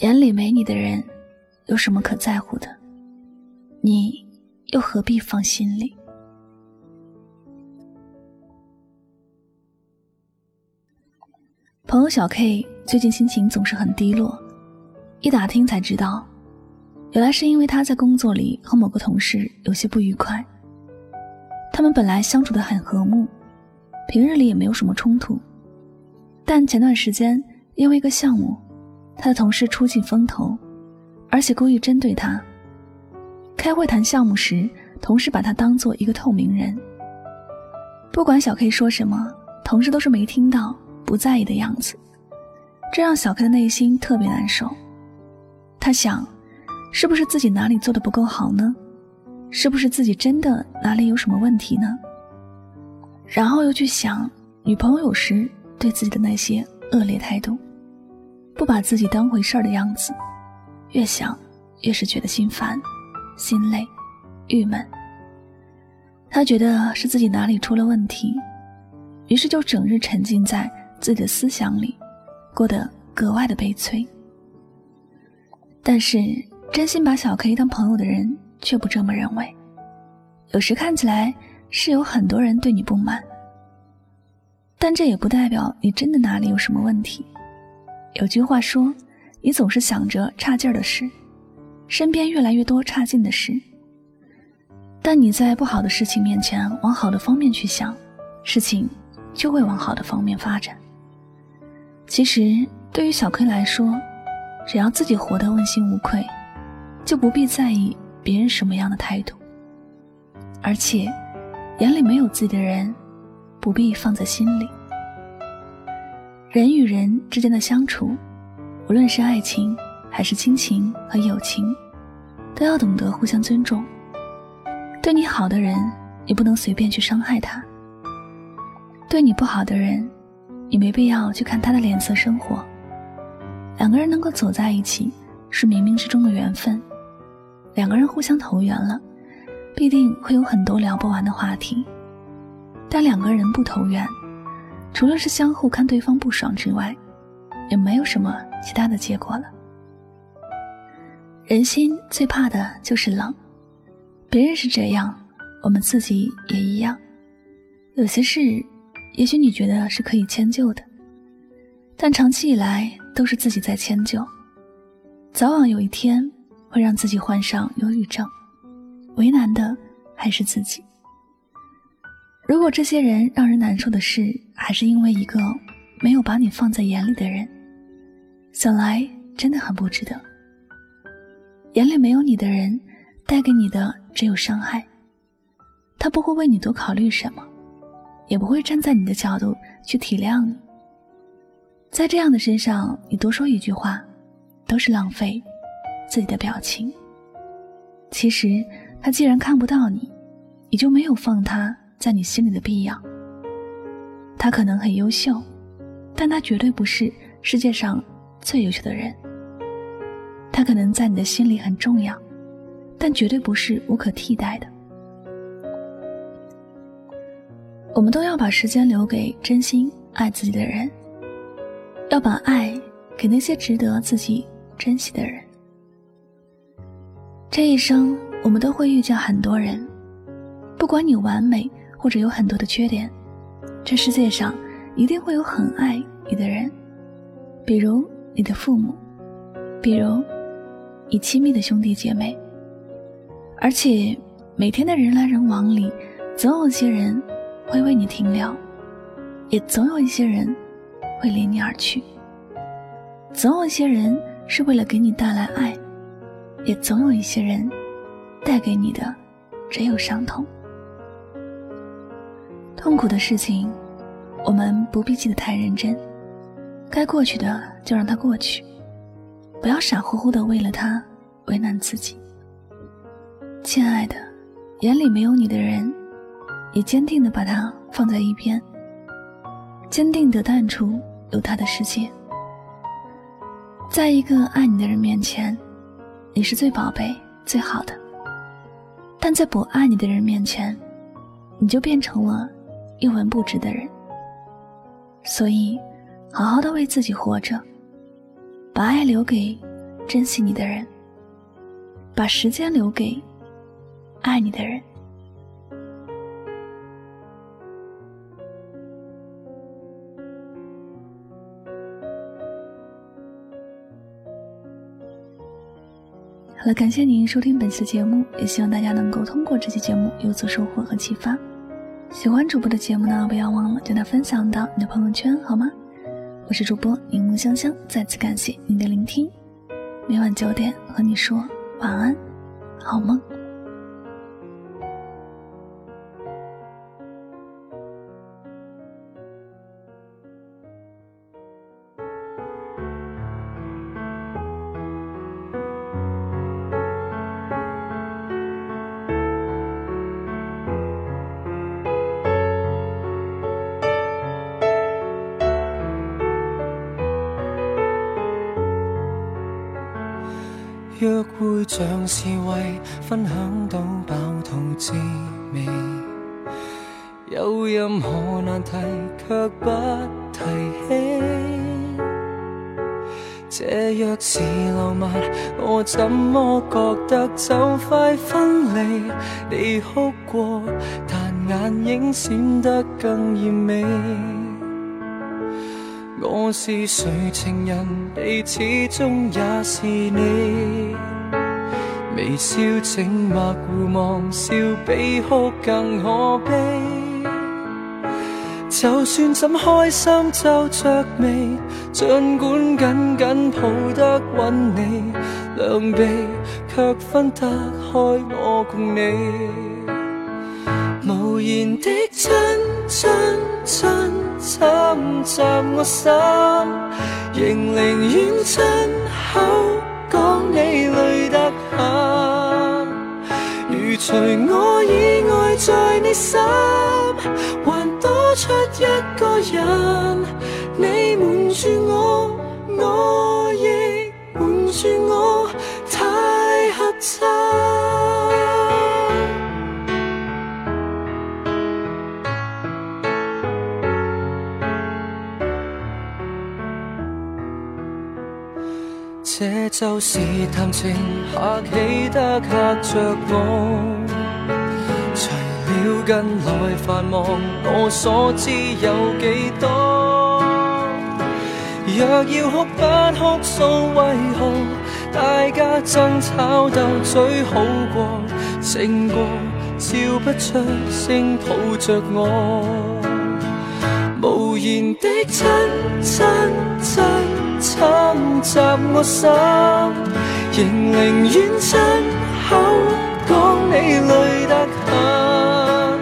眼里没你的人，有什么可在乎的？你又何必放心里？朋友小 K 最近心情总是很低落，一打听才知道，原来是因为他在工作里和某个同事有些不愉快。他们本来相处的很和睦，平日里也没有什么冲突，但前段时间因为一个项目。他的同事出尽风头，而且故意针对他。开会谈项目时，同事把他当做一个透明人。不管小 K 说什么，同事都是没听到、不在意的样子，这让小 K 的内心特别难受。他想，是不是自己哪里做的不够好呢？是不是自己真的哪里有什么问题呢？然后又去想女朋友时对自己的那些恶劣态度。不把自己当回事儿的样子，越想越是觉得心烦、心累、郁闷。他觉得是自己哪里出了问题，于是就整日沉浸在自己的思想里，过得格外的悲催。但是，真心把小 K 当朋友的人却不这么认为。有时看起来是有很多人对你不满，但这也不代表你真的哪里有什么问题。有句话说：“你总是想着差劲儿的事，身边越来越多差劲的事。但你在不好的事情面前往好的方面去想，事情就会往好的方面发展。”其实，对于小 K 来说，只要自己活得问心无愧，就不必在意别人什么样的态度。而且，眼里没有自己的人，不必放在心里。人与人之间的相处，无论是爱情还是亲情和友情，都要懂得互相尊重。对你好的人，你不能随便去伤害他；对你不好的人，你没必要去看他的脸色生活。两个人能够走在一起，是冥冥之中的缘分。两个人互相投缘了，必定会有很多聊不完的话题。但两个人不投缘。除了是相互看对方不爽之外，也没有什么其他的结果了。人心最怕的就是冷，别人是这样，我们自己也一样。有些事，也许你觉得是可以迁就的，但长期以来都是自己在迁就，早晚有一天会让自己患上忧郁症。为难的还是自己。如果这些人让人难受的事，还是因为一个没有把你放在眼里的人，想来真的很不值得。眼里没有你的人，带给你的只有伤害。他不会为你多考虑什么，也不会站在你的角度去体谅你。在这样的身上，你多说一句话，都是浪费自己的表情。其实他既然看不到你，你就没有放他。在你心里的必要，他可能很优秀，但他绝对不是世界上最优秀的人。他可能在你的心里很重要，但绝对不是无可替代的。我们都要把时间留给真心爱自己的人，要把爱给那些值得自己珍惜的人。这一生，我们都会遇见很多人，不管你完美。或者有很多的缺点，这世界上一定会有很爱你的人，比如你的父母，比如你亲密的兄弟姐妹。而且每天的人来人往里，总有些人会为你停留，也总有一些人会离你而去。总有一些人是为了给你带来爱，也总有一些人带给你的只有伤痛。痛苦的事情，我们不必记得太认真，该过去的就让它过去，不要傻乎乎的为了他为难自己。亲爱的，眼里没有你的人，也坚定的把他放在一边，坚定的淡出有他的世界。在一个爱你的人面前，你是最宝贝、最好的；但在不爱你的人面前，你就变成了。一文不值的人，所以好好的为自己活着，把爱留给珍惜你的人，把时间留给爱你的人。好了，感谢您收听本期节目，也希望大家能够通过这期节目有所收获和启发。喜欢主播的节目呢，不要忘了将它分享到你的朋友圈，好吗？我是主播柠檬香香，再次感谢你的聆听。每晚九点和你说晚安，好梦。会像是为分享到饱肚滋味，有任何难题却不提起。这若是浪漫，我怎么觉得就快分离？你哭过，但眼影闪得更艳美。我是谁情人，你始终也是你。微笑，靜默互望，笑比哭更可悲。就算怎开心皱着眉，尽管紧紧抱得稳你，两臂却分得开我共你。無言的亲亲亲侵襲我心，仍寧願亲口講你。除我以外，在你心还多出一个人，你瞒住我，我亦瞒住我。這就是談情客，起得嚇着我，除了近来繁忙，我所知有幾多？若要哭不哭訴為何，大家爭吵鬥嘴好過，靜過笑不出聲抱着我。然的亲亲亲侵袭我心，仍宁愿亲口讲你累得很。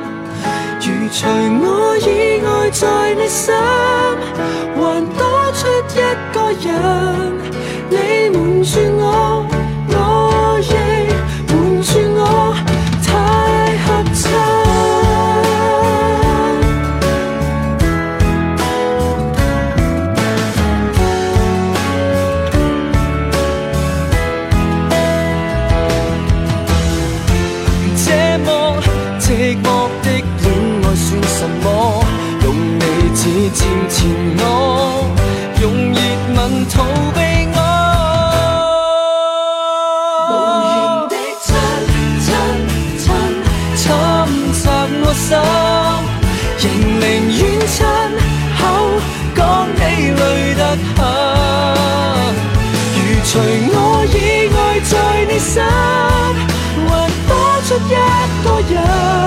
如除我以外在你心，还多出一个人。proyecto ya.